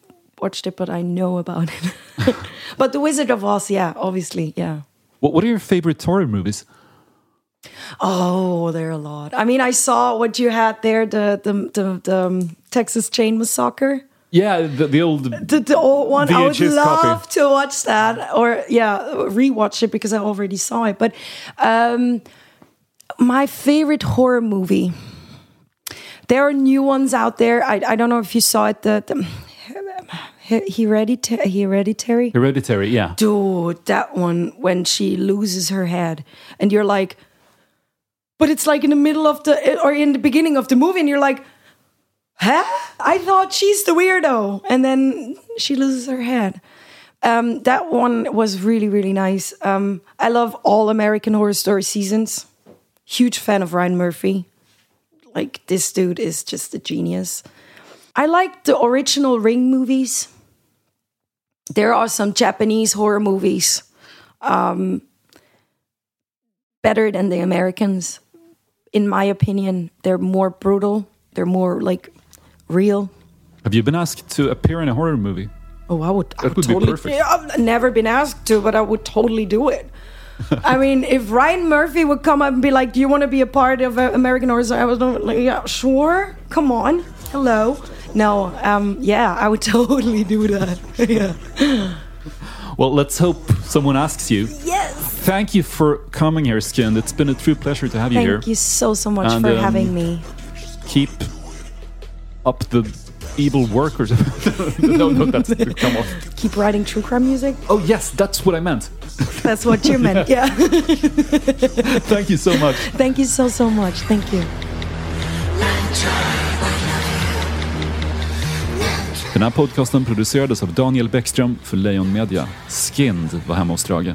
watched it, but I know about it. but the Wizard of Oz, yeah, obviously, yeah. What, what are your favorite horror movies? Oh, there are a lot. I mean, I saw what you had there, the the the, the um, Texas Chain Massacre. Yeah, the, the old. The, the old one, I would love copy. to watch that, or yeah, rewatch it because I already saw it. But um, my favorite horror movie. There are new ones out there. I, I don't know if you saw it. The, the Hereditary. Hereditary. Hereditary, yeah. Dude, that one when she loses her head, and you're like, but it's like in the middle of the or in the beginning of the movie, and you're like, huh? I thought she's the weirdo, and then she loses her head. Um, that one was really really nice. Um, I love all American Horror Story seasons. Huge fan of Ryan Murphy. Like this dude is just a genius. I like the original Ring movies there are some Japanese horror movies um, better than the Americans. In my opinion, they're more brutal. They're more like real. Have you been asked to appear in a horror movie? Oh, I would. I That would would be totally, perfect. Yeah, I've never been asked to, but I would totally do it. I mean, if Ryan Murphy would come up and be like, "Do you want to be a part of uh, American Horror Story?" I was like, "Yeah, sure. Come on. Hello." No, um, yeah, I would totally do that. yeah. Well, let's hope someone asks you. Yes. Thank you for coming here, Skynd. It's been a true pleasure to have you here. Thank you so so much And, for um, having me. Keep up the evil work or something. no, no, that's come on. Keep writing true crime music. Oh, yes, that's what I meant. That's what you meant. Yeah. Thank you so much. Thank you so so much. Thank you. Den här podcasten producerades av Daniel Bäckström för Lejon Media. Skynd var hemma hos Strage.